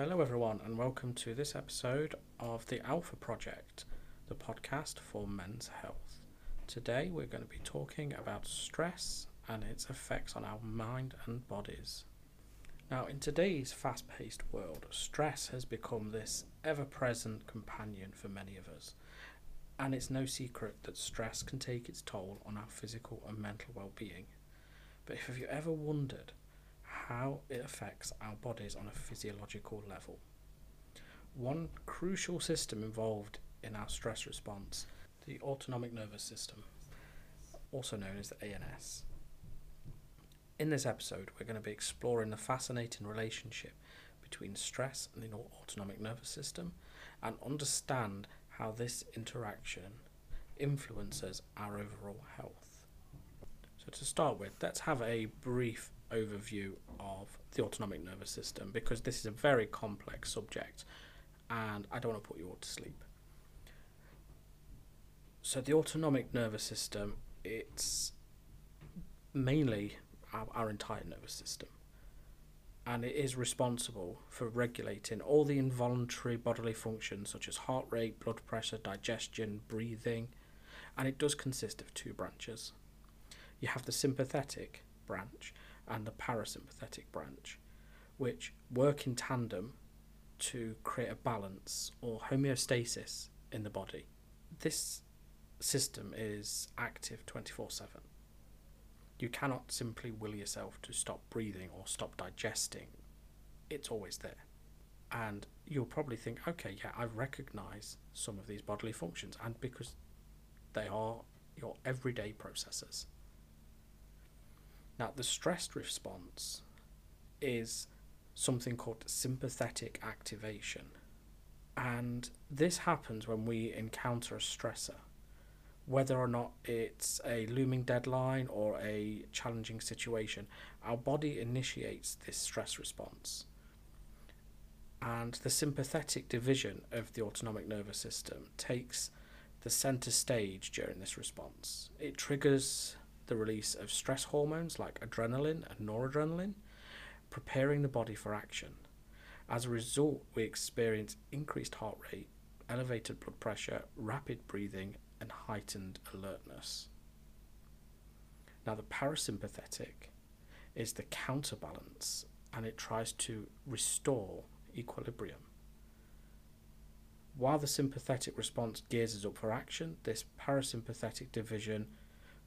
Hello, everyone, and welcome to this episode of the Alpha Project, the podcast for men's health. Today, we're going to be talking about stress and its effects on our mind and bodies. Now, in today's fast paced world, stress has become this ever present companion for many of us. And it's no secret that stress can take its toll on our physical and mental well being. But if you've ever wondered how it affects our bodies on a physiological level? One crucial system involved in our stress response, the autonomic nervous system, also known as the ANS. In this episode, we're going to be exploring the fascinating relationship between stress and the autonomic nervous system and understand how this interaction influences our overall health. So, to start with, let's have a brief overview of the autonomic nervous system because this is a very complex subject and I don't want to put you all to sleep. So, the autonomic nervous system, it's mainly our, our entire nervous system and it is responsible for regulating all the involuntary bodily functions such as heart rate, blood pressure, digestion, breathing, and it does consist of two branches. You have the sympathetic branch and the parasympathetic branch, which work in tandem to create a balance or homeostasis in the body. This system is active 24 7 you cannot simply will yourself to stop breathing or stop digesting. It's always there. And you'll probably think, okay, yeah, I recognize some of these bodily functions, and because they are your everyday processes. Now, the stress response is something called sympathetic activation. And this happens when we encounter a stressor whether or not it's a looming deadline or a challenging situation, our body initiates this stress response. And the sympathetic division of the autonomic nervous system takes the center stage during this response. It triggers the release of stress hormones like adrenaline and noradrenaline, preparing the body for action. As a result, we experience increased heart rate, elevated blood pressure, rapid breathing, and heightened alertness. Now, the parasympathetic is the counterbalance and it tries to restore equilibrium. While the sympathetic response gears us up for action, this parasympathetic division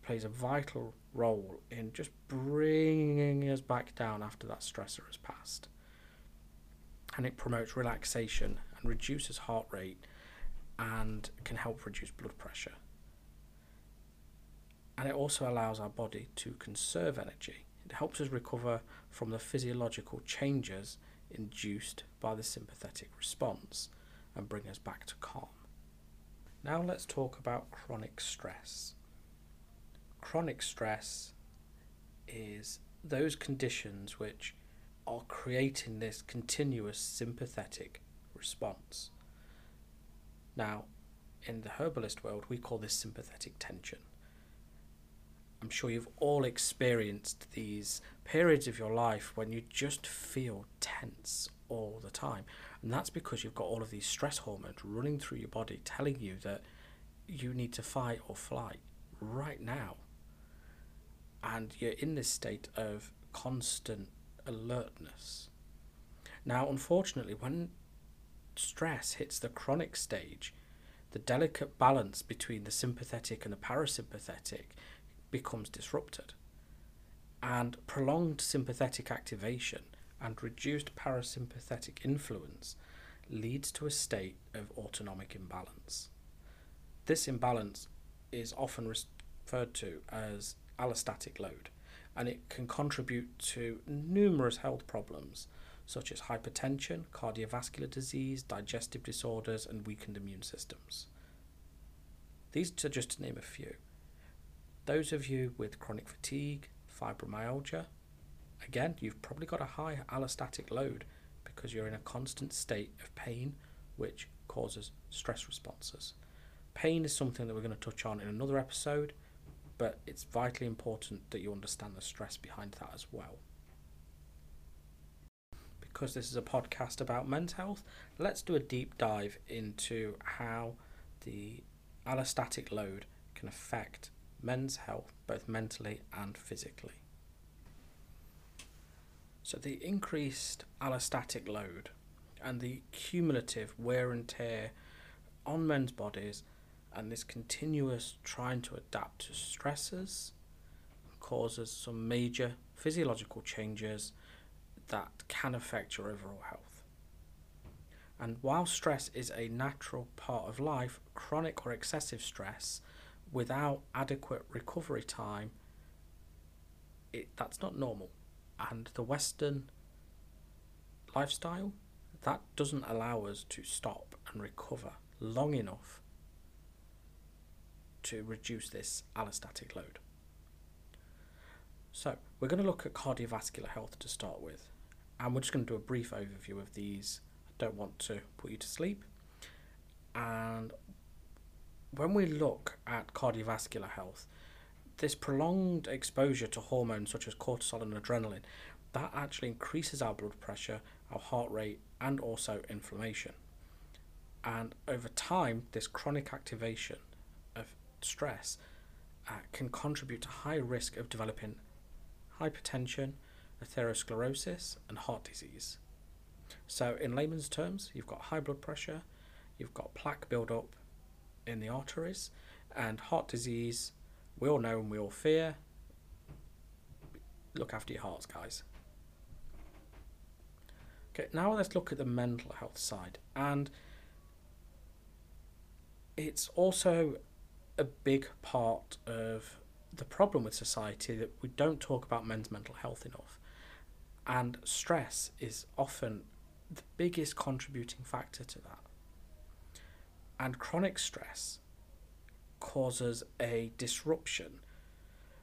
plays a vital role in just bringing us back down after that stressor has passed. And it promotes relaxation and reduces heart rate and can help reduce blood pressure. And it also allows our body to conserve energy. It helps us recover from the physiological changes induced by the sympathetic response and bring us back to calm. Now let's talk about chronic stress. Chronic stress is those conditions which are creating this continuous sympathetic response. Now, in the herbalist world, we call this sympathetic tension. I'm sure you've all experienced these periods of your life when you just feel tense all the time. And that's because you've got all of these stress hormones running through your body telling you that you need to fight or flight right now. And you're in this state of constant alertness. Now, unfortunately, when stress hits the chronic stage, the delicate balance between the sympathetic and the parasympathetic becomes disrupted. And prolonged sympathetic activation and reduced parasympathetic influence leads to a state of autonomic imbalance. This imbalance is often referred to as allostatic load, and it can contribute to numerous health problems such as hypertension, cardiovascular disease, digestive disorders, and weakened immune systems. These are just to name a few. Those of you with chronic fatigue, fibromyalgia, again, you've probably got a high allostatic load because you're in a constant state of pain, which causes stress responses. Pain is something that we're going to touch on in another episode, but it's vitally important that you understand the stress behind that as well because this is a podcast about men's health, let's do a deep dive into how the allostatic load can affect men's health both mentally and physically. So, the increased allostatic load and the cumulative wear and tear on men's bodies and this continuous trying to adapt to stresses causes some major physiological changes that can affect your overall health. And while stress is a natural part of life, chronic or excessive stress without adequate recovery time, it, that's not normal. And the Western lifestyle, that doesn't allow us to stop and recover long enough to reduce this allostatic load. So, we're going to look at cardiovascular health to start with, and we're just going to do a brief overview of these. I don't want to put you to sleep. And when we look at cardiovascular health, this prolonged exposure to hormones such as cortisol and adrenaline, that actually increases our blood pressure, our heart rate, and also inflammation. And over time, this chronic activation stress uh, can contribute to high risk of developing hypertension, atherosclerosis, and heart disease. So, in layman's terms, you've got high blood pressure, you've got plaque buildup in the arteries, and heart disease. We all know and we all fear. Look after your hearts, guys. Okay, now let's look at the mental health side. And it's also a big part of the problem with society that we don't talk about men's mental health enough. And stress is often the biggest contributing factor to that. And chronic stress causes a disruption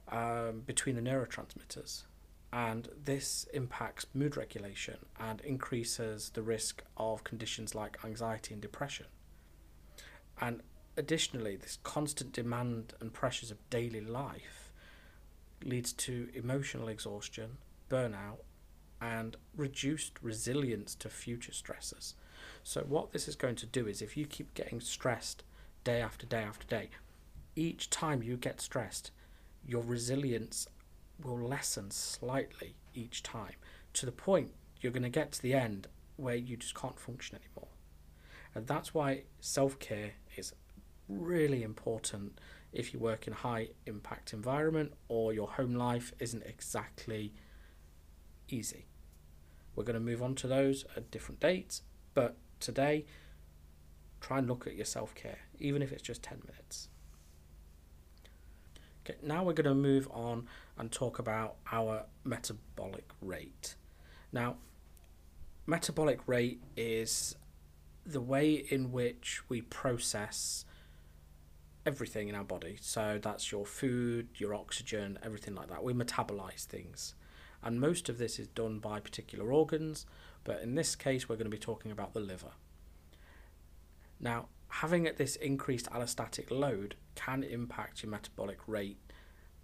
um, between the neurotransmitters. And this impacts mood regulation and increases the risk of conditions like anxiety and depression. And additionally, this constant demand and pressures of daily life leads to emotional exhaustion, burnout, and reduced resilience to future stresses. So, what this is going to do is if you keep getting stressed day after day after day, each time you get stressed, your resilience will lessen slightly each time to the point you're going to get to the end where you just can't function anymore. And that's why self care really important if you work in a high impact environment or your home life isn't exactly easy. We're going to move on to those at different dates, but today, try and look at your self care, even if it's just 10 minutes. Okay, now we're going to move on and talk about our metabolic rate. Now, metabolic rate is the way in which we process everything in our body. So that's your food, your oxygen, everything like that. We metabolize things. And most of this is done by particular organs, but in this case, we're going to be talking about the liver. Now, having this increased allostatic load can impact your metabolic rate,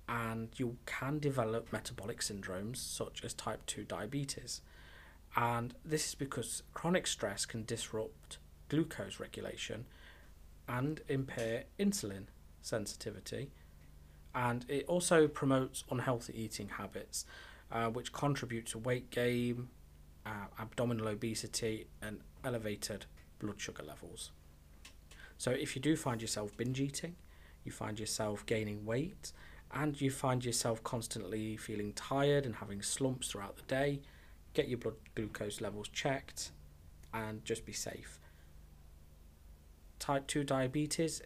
and you can develop metabolic syndromes such as type 2 diabetes. And this is because chronic stress can disrupt glucose regulation and impair insulin sensitivity. And it also promotes unhealthy eating habits, uh, which contribute to weight gain, uh, abdominal obesity, and elevated blood sugar levels. So, if you do find yourself binge eating, you find yourself gaining weight, and you find yourself constantly feeling tired and having slumps throughout the day, get your blood glucose levels checked and just be safe type 2 diabetes,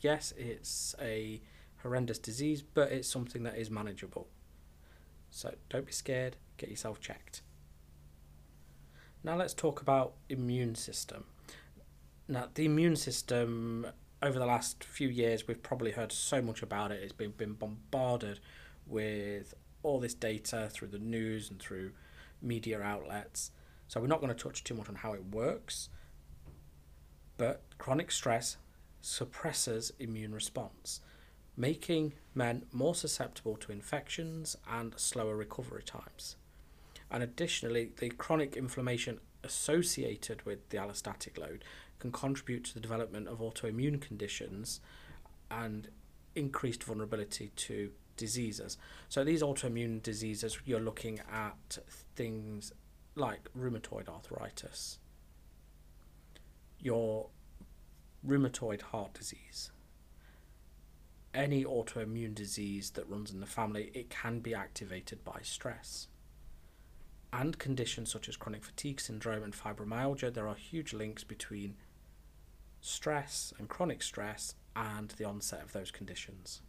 yes, it's a horrendous disease, but it's something that is manageable. So don't be scared, get yourself checked. Now let's talk about immune system. Now the immune system over the last few years we've probably heard so much about it. It's been been bombarded with all this data through the news and through media outlets. So we're not going to touch too much on how it works. But chronic stress suppresses immune response, making men more susceptible to infections and slower recovery times. And additionally, the chronic inflammation associated with the allostatic load can contribute to the development of autoimmune conditions and increased vulnerability to diseases. So these autoimmune diseases, you're looking at things like rheumatoid arthritis, your rheumatoid heart disease, any autoimmune disease that runs in the family, it can be activated by stress. And conditions such as chronic fatigue syndrome and fibromyalgia, there are huge links between stress and chronic stress and the onset of those conditions.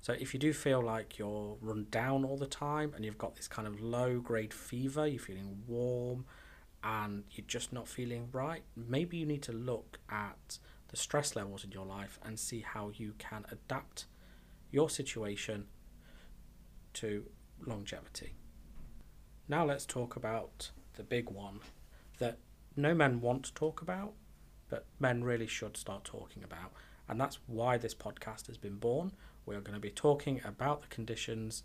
So if you do feel like you're run down all the time and you've got this kind of low grade fever, you're feeling warm and you're just not feeling right, maybe you need to look at the stress levels in your life and see how you can adapt your situation to longevity. Now let's talk about the big one that no men want to talk about, but men really should start talking about. And that's why this podcast has been born we are going to be talking about the conditions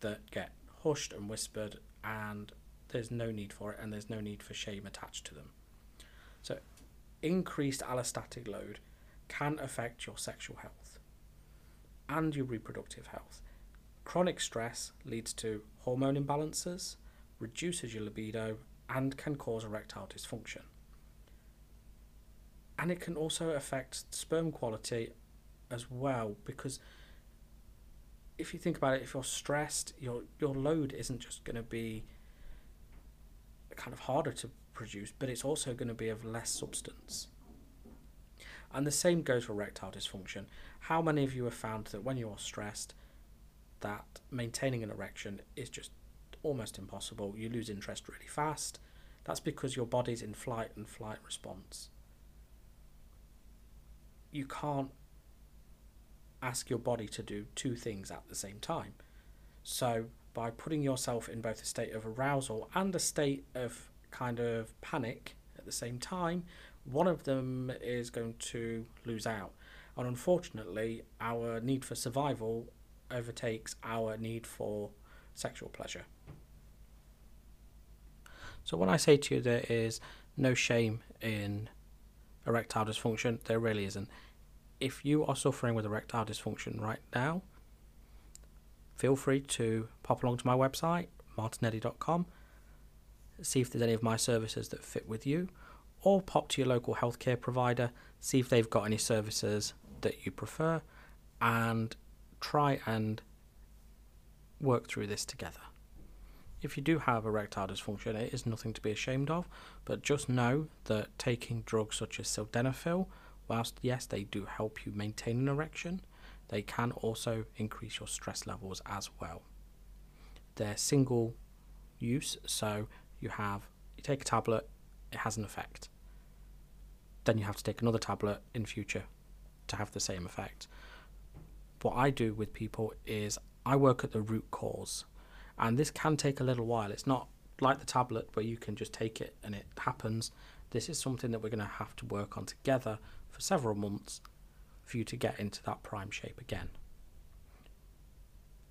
that get hushed and whispered, and there's no need for it, and there's no need for shame attached to them. So, increased allostatic load can affect your sexual health and your reproductive health. Chronic stress leads to hormone imbalances, reduces your libido, and can cause erectile dysfunction. And it can also affect sperm quality as well because if you think about it, if you're stressed, your your load isn't just going to be kind of harder to produce, but it's also going to be of less substance. And the same goes for erectile dysfunction. How many of you have found that when you're stressed, that maintaining an erection is just almost impossible? You lose interest really fast. That's because your body's in flight and flight response. You can't ask your body to do two things at the same time. So, by putting yourself in both a state of arousal and a state of kind of panic at the same time, one of them is going to lose out. And unfortunately, our need for survival overtakes our need for sexual pleasure. So, when I say to you there is no shame in erectile dysfunction, there really isn't if you are suffering with erectile dysfunction right now, feel free to pop along to my website, martineddy.com, see if there's any of my services that fit with you, or pop to your local healthcare provider, see if they've got any services that you prefer, and try and work through this together. If you do have erectile dysfunction, it is nothing to be ashamed of, but just know that taking drugs such as sildenafil whilst yes, they do help you maintain an erection, they can also increase your stress levels as well. They're single use, so you have you take a tablet, it has an effect. Then you have to take another tablet in future to have the same effect. What I do with people is I work at the root cause, and this can take a little while. It's not like the tablet where you can just take it and it happens. This is something that we're going to have to work on together for several months for you to get into that prime shape again.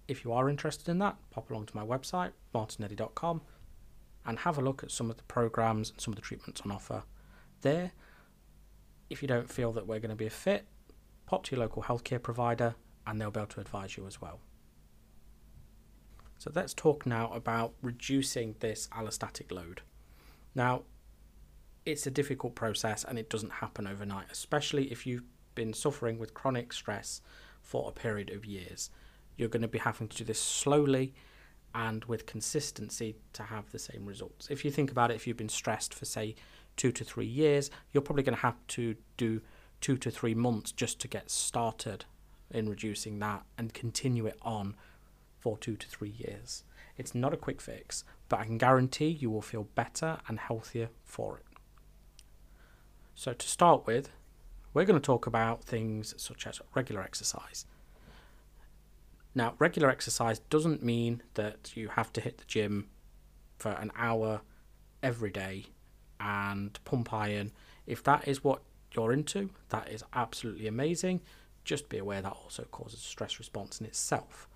If you are interested in that, pop along to my website, martineddy.com, and have a look at some of the programs and some of the treatments on offer there. If you don't feel that we're going to be a fit, pop to your local healthcare provider and they'll be able to advise you as well. So let's talk now about reducing this allostatic load. Now, it's a difficult process and it doesn't happen overnight, especially if you've been suffering with chronic stress for a period of years. You're going to be having to do this slowly and with consistency to have the same results. If you think about it, if you've been stressed for, say, two to three years, you're probably going to have to do two to three months just to get started in reducing that and continue it on for two to three years. It's not a quick fix, but I can guarantee you will feel better and healthier for it. So, to start with, we're going to talk about things such as regular exercise. Now, regular exercise doesn't mean that you have to hit the gym for an hour every day and pump iron. If that is what you're into, that is absolutely amazing. Just be aware that also causes stress response in itself.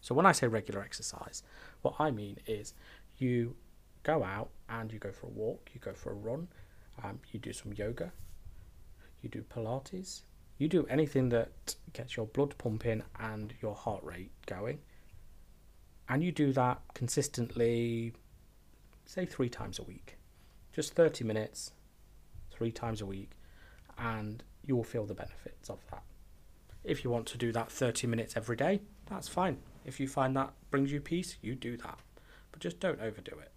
So when I say regular exercise, what I mean is you go out and you go for a walk, you go for a run, um, you do some yoga, you do Pilates, you do anything that gets your blood pumping and your heart rate going. And you do that consistently, say three times a week. Just 30 minutes, three times a week, and you will feel the benefits of that. If you want to do that 30 minutes every day, that's fine. If you find that brings you peace, you do that. But just don't overdo it.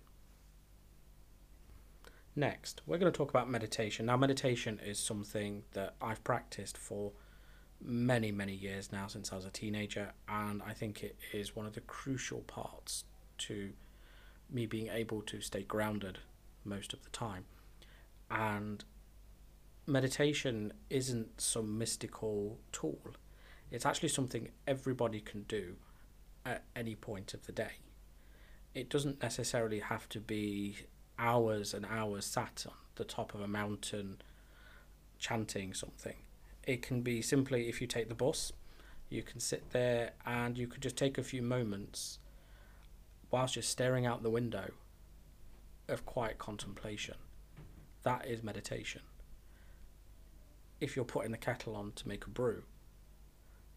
Next, we're going to talk about meditation. Now, meditation is something that I've practiced for many, many years now since I was a teenager, and I think it is one of the crucial parts to me being able to stay grounded most of the time. And meditation isn't some mystical tool, it's actually something everybody can do at any point of the day. It doesn't necessarily have to be hours and hours sat on the top of a mountain chanting something. It can be simply if you take the bus, you can sit there and you could just take a few moments whilst just staring out the window of quiet contemplation. That is meditation. If you're putting the kettle on to make a brew,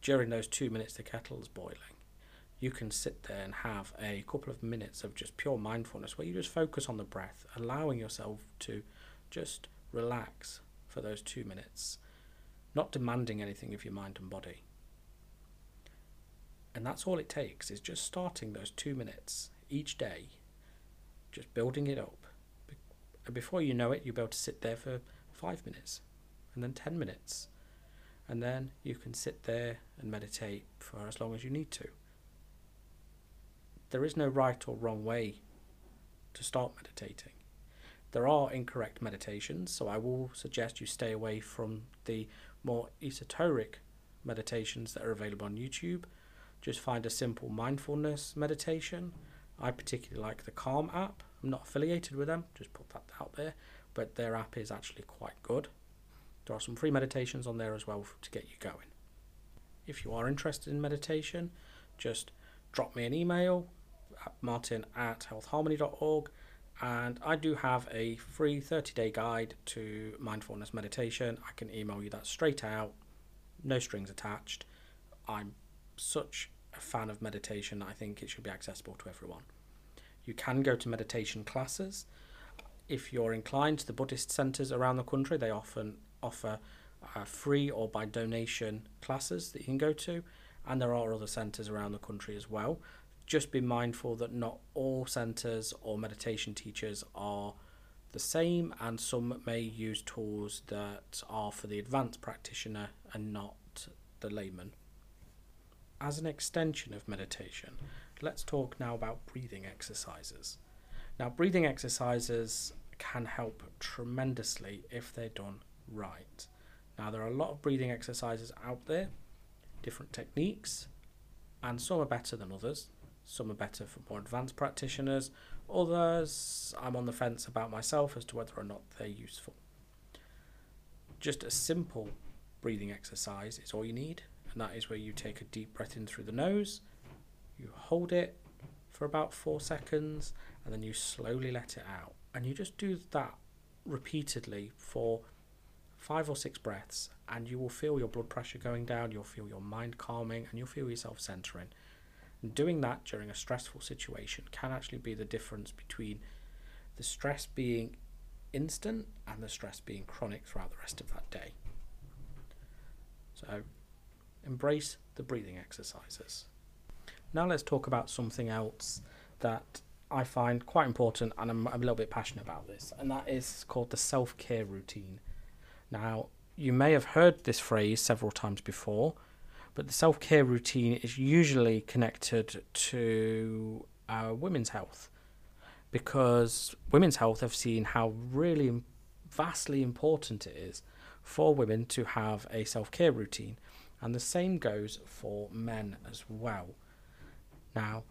during those two minutes the kettle is boiling, you can sit there and have a couple of minutes of just pure mindfulness where you just focus on the breath, allowing yourself to just relax for those two minutes, not demanding anything of your mind and body. And that's all it takes is just starting those two minutes each day, just building it up. And before you know it, you'll be able to sit there for five minutes and then 10 minutes. And then you can sit there and meditate for as long as you need to there is no right or wrong way to start meditating. There are incorrect meditations, so I will suggest you stay away from the more esoteric meditations that are available on YouTube. Just find a simple mindfulness meditation. I particularly like the Calm app. I'm not affiliated with them, just put that out there, but their app is actually quite good. There are some free meditations on there as well to get you going. If you are interested in meditation, just drop me an email martin at healthharmony.org. And I do have a free 30 day guide to mindfulness meditation. I can email you that straight out, no strings attached. I'm such a fan of meditation, I think it should be accessible to everyone. You can go to meditation classes. If you're inclined to the Buddhist centres around the country, they often offer uh, free or by donation classes that you can go to, and there are other centres around the country as well just be mindful that not all centres or meditation teachers are the same, and some may use tools that are for the advanced practitioner and not the layman. As an extension of meditation, let's talk now about breathing exercises. Now, breathing exercises can help tremendously if they're done right. Now, there are a lot of breathing exercises out there, different techniques, and some are better than others. Some are better for more advanced practitioners, others I'm on the fence about myself as to whether or not they're useful. Just a simple breathing exercise is all you need, and that is where you take a deep breath in through the nose, you hold it for about four seconds, and then you slowly let it out. And you just do that repeatedly for five or six breaths, and you will feel your blood pressure going down, you'll feel your mind calming, and you'll feel yourself centering. And doing that during a stressful situation can actually be the difference between the stress being instant and the stress being chronic throughout the rest of that day. So, embrace the breathing exercises. Now, let's talk about something else that I find quite important and I'm, I'm a little bit passionate about this, and that is called the self care routine. Now, you may have heard this phrase several times before, but the self care routine is usually connected to uh, women's health because women's health have seen how really vastly important it is for women to have a self care routine, and the same goes for men as well. Now,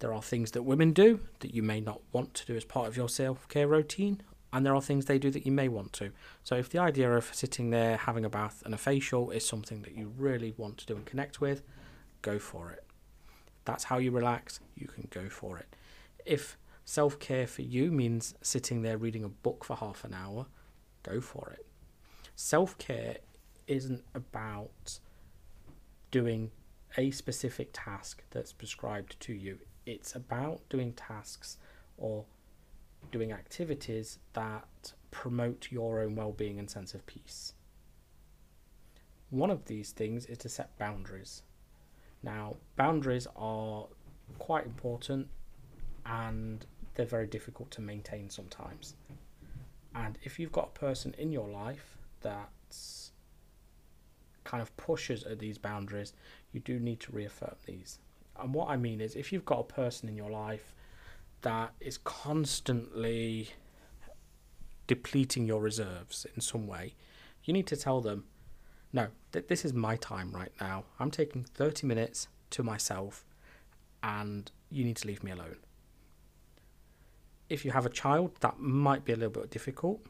there are things that women do that you may not want to do as part of your self care routine, and there are things they do that you may want to. So if the idea of sitting there having a bath and a facial is something that you really want to do and connect with, go for it. that's how you relax, you can go for it. If self care for you means sitting there reading a book for half an hour, go for it. Self care isn't about doing a specific task that's prescribed to you, it's about doing tasks or doing activities that promote your own well being and sense of peace. One of these things is to set boundaries. Now, boundaries are quite important and they're very difficult to maintain sometimes. And if you've got a person in your life that's kind of pushes at these boundaries, you do need to reaffirm these. And what I mean is, if you've got a person in your life that is constantly depleting your reserves in some way, you need to tell them, no, th- this is my time right now. I'm taking 30 minutes to myself and you need to leave me alone. If you have a child, that might be a little bit difficult.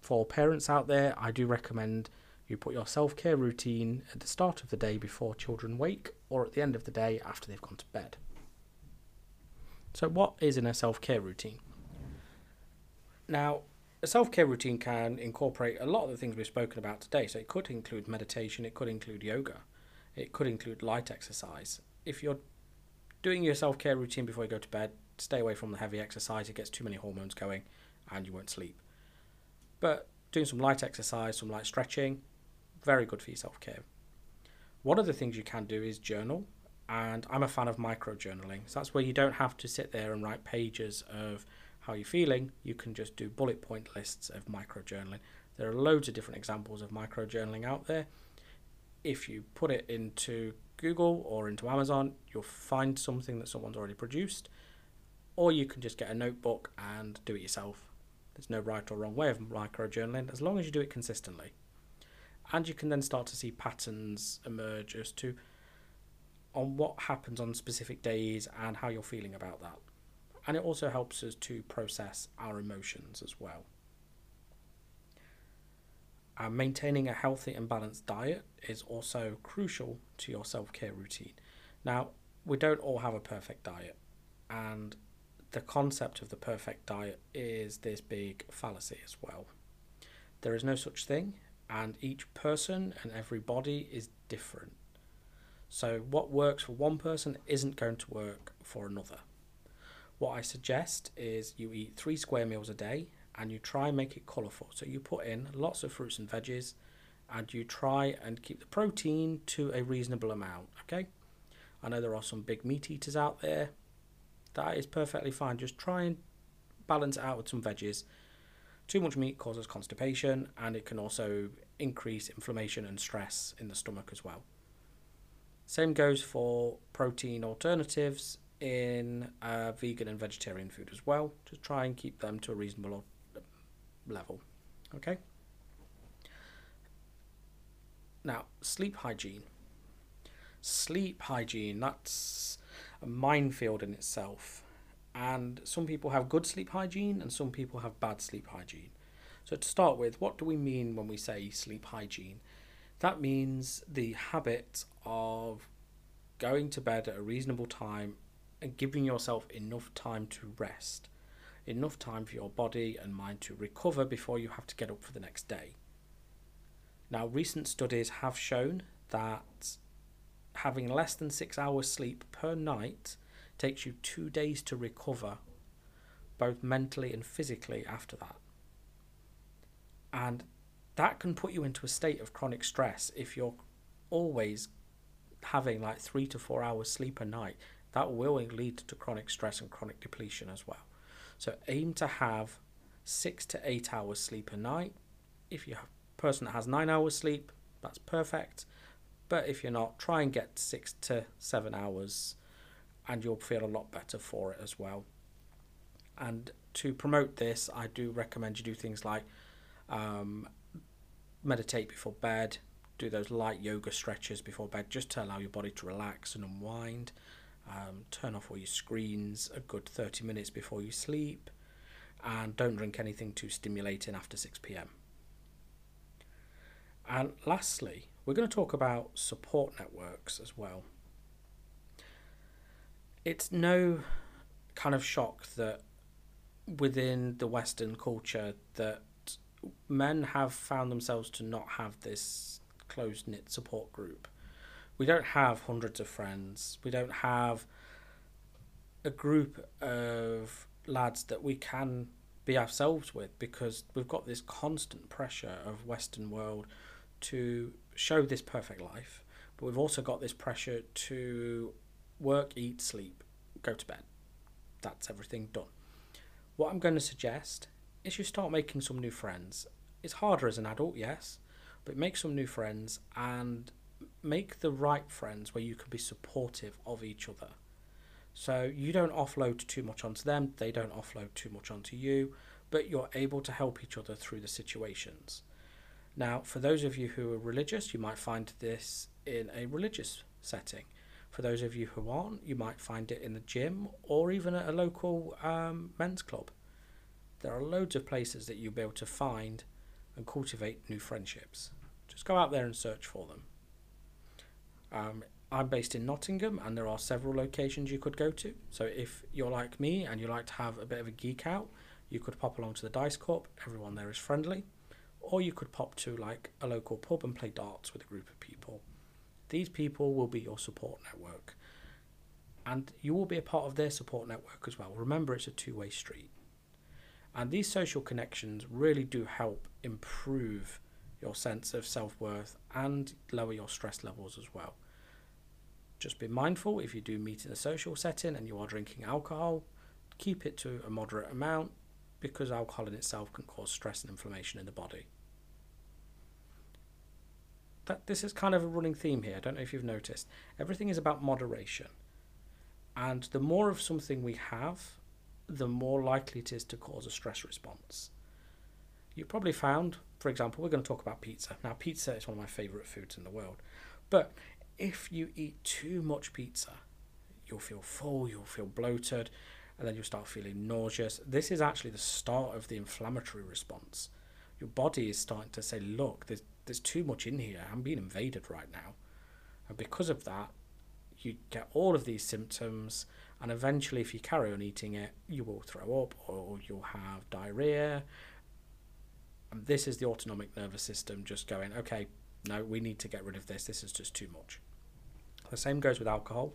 For parents out there, I do recommend you put your self care routine at the start of the day before children wake or at the end of the day after they've gone to bed. So, what is in a self care routine? Now, a self care routine can incorporate a lot of the things we've spoken about today. So, it could include meditation, it could include yoga, it could include light exercise. If you're doing your self care routine before you go to bed, stay away from the heavy exercise, it gets too many hormones going and you won't sleep. But doing some light exercise, some light stretching, very good for your self care. One of the things you can do is journal, and I'm a fan of micro journaling. So that's where you don't have to sit there and write pages of how you're feeling. You can just do bullet point lists of micro journaling. There are loads of different examples of micro journaling out there. If you put it into Google or into Amazon, you'll find something that someone's already produced, or you can just get a notebook and do it yourself. There's no right or wrong way of micro journaling as long as you do it consistently. And you can then start to see patterns emerge as to on what happens on specific days and how you're feeling about that. And it also helps us to process our emotions as well. And maintaining a healthy and balanced diet is also crucial to your self care routine. Now, we don't all have a perfect diet, and the concept of the perfect diet is this big fallacy as well. There is no such thing, and each person and every body is different. So, what works for one person isn't going to work for another. What I suggest is you eat three square meals a day and you try and make it colourful. So, you put in lots of fruits and veggies and you try and keep the protein to a reasonable amount. Okay, I know there are some big meat eaters out there. That is perfectly fine. Just try and balance it out with some veggies. Too much meat causes constipation and it can also increase inflammation and stress in the stomach as well. Same goes for protein alternatives in uh, vegan and vegetarian food as well, to try and keep them to a reasonable level. Okay? Now, sleep hygiene. Sleep hygiene, that's a minefield in itself. And some people have good sleep hygiene and some people have bad sleep hygiene. So, to start with, what do we mean when we say sleep hygiene? That means the habit of going to bed at a reasonable time and giving yourself enough time to rest, enough time for your body and mind to recover before you have to get up for the next day. Now, recent studies have shown that having less than six hours sleep per night takes you two days to recover, both mentally and physically, after that. And that can put you into a state of chronic stress if you're always having like three to four hours sleep a night. That will lead to chronic stress and chronic depletion as well. So aim to have six to eight hours sleep a night. If you have a person that has nine hours sleep, that's perfect. But if you're not, try and get six to seven hours and you'll feel a lot better for it as well. And to promote this, I do recommend you do things like um, meditate before bed, do those light yoga stretches before bed just to allow your body to relax and unwind. Um, turn off all your screens a good 30 minutes before you sleep, and don't drink anything too stimulating after 6 pm. And lastly, we're going to talk about support networks as well. it's no kind of shock that within the Western culture that men have found themselves to not have this close knit support group. We don't have hundreds of friends. We don't have a group of lads that we can be ourselves with because we've got this constant pressure of Western world to show this perfect life, but we've also got this pressure to work, eat, sleep, go to bed. That's everything done. What I'm going to suggest is you start making some new friends. It's harder as an adult, yes, but make some new friends and make the right friends where you can be supportive of each other. So you don't offload too much onto them, they don't offload too much onto you, but you're able to help each other through the situations. Now, for those of you who are religious, you might find this in a religious setting. For those of you who aren't, you might find it in the gym or even at a local um, men's club. There are loads of places that you'll be able to find and cultivate new friendships. Just go out there and search for them. Um, I'm based in Nottingham and there are several locations you could go to. So if you're like me and you like to have a bit of a geek out, you could pop along to the Dice Cup. Everyone there is friendly. Or you could pop to like a local pub and play darts with a group of people. These people will be your support network. And you will be a part of their support network as well. Remember, it's a two way street. And these social connections really do help improve your sense of self worth and lower your stress levels as well. Just be mindful if you do meet in a social setting and you are drinking alcohol, keep it to a moderate amount because alcohol in itself can cause stress and inflammation in the body that this is kind of a running theme here. I don't know if you've noticed. Everything is about moderation. And the more of something we have, the more likely it is to cause a stress response. You probably found, for example, we're going to talk about pizza. Now, pizza is one of my favorite foods in the world. But if you eat too much pizza, you'll feel full, you'll feel bloated, and then you'll start feeling nauseous. This is actually the start of the inflammatory response. Your body is starting to say, look, there's there's too much in here. I'm being invaded right now. And because of that, you get all of these symptoms, and eventually, if you carry on eating it, you will throw up or you'll have diarrhea. And this is the autonomic nervous system just going, okay, no, we need to get rid of this. This is just too much. The same goes with alcohol.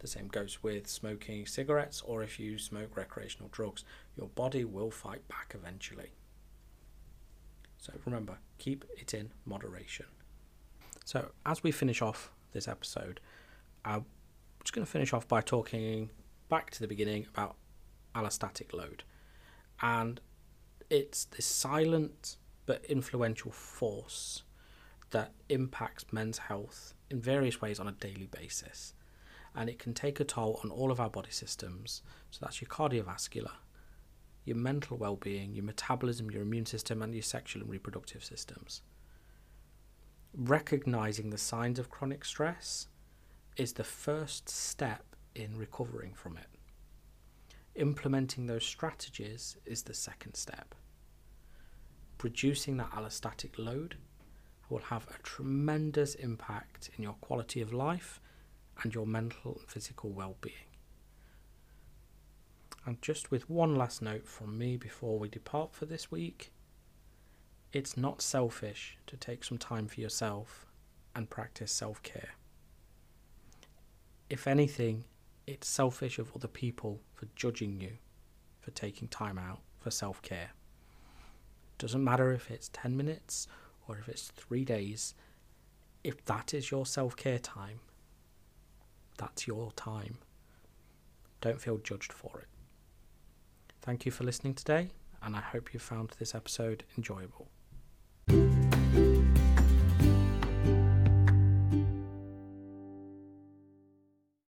The same goes with smoking cigarettes, or if you smoke recreational drugs, your body will fight back eventually. So remember, keep it in moderation. So as we finish off this episode, I'm just going to finish off by talking back to the beginning about allostatic load. And it's this silent but influential force that impacts men's health in various ways on a daily basis. And it can take a toll on all of our body systems. So that's your cardiovascular, your mental well being, your metabolism, your immune system, and your sexual and reproductive systems. Recognizing the signs of chronic stress is the first step in recovering from it. Implementing those strategies is the second step. Producing that allostatic load will have a tremendous impact in your quality of life and your mental and physical well being. And just with one last note from me before we depart for this week it's not selfish to take some time for yourself and practice self care. If anything, it's selfish of other people for judging you for taking time out for self care. Doesn't matter if it's 10 minutes or if it's three days, if that is your self care time, that's your time. Don't feel judged for it. Thank you for listening today, and I hope you found this episode enjoyable.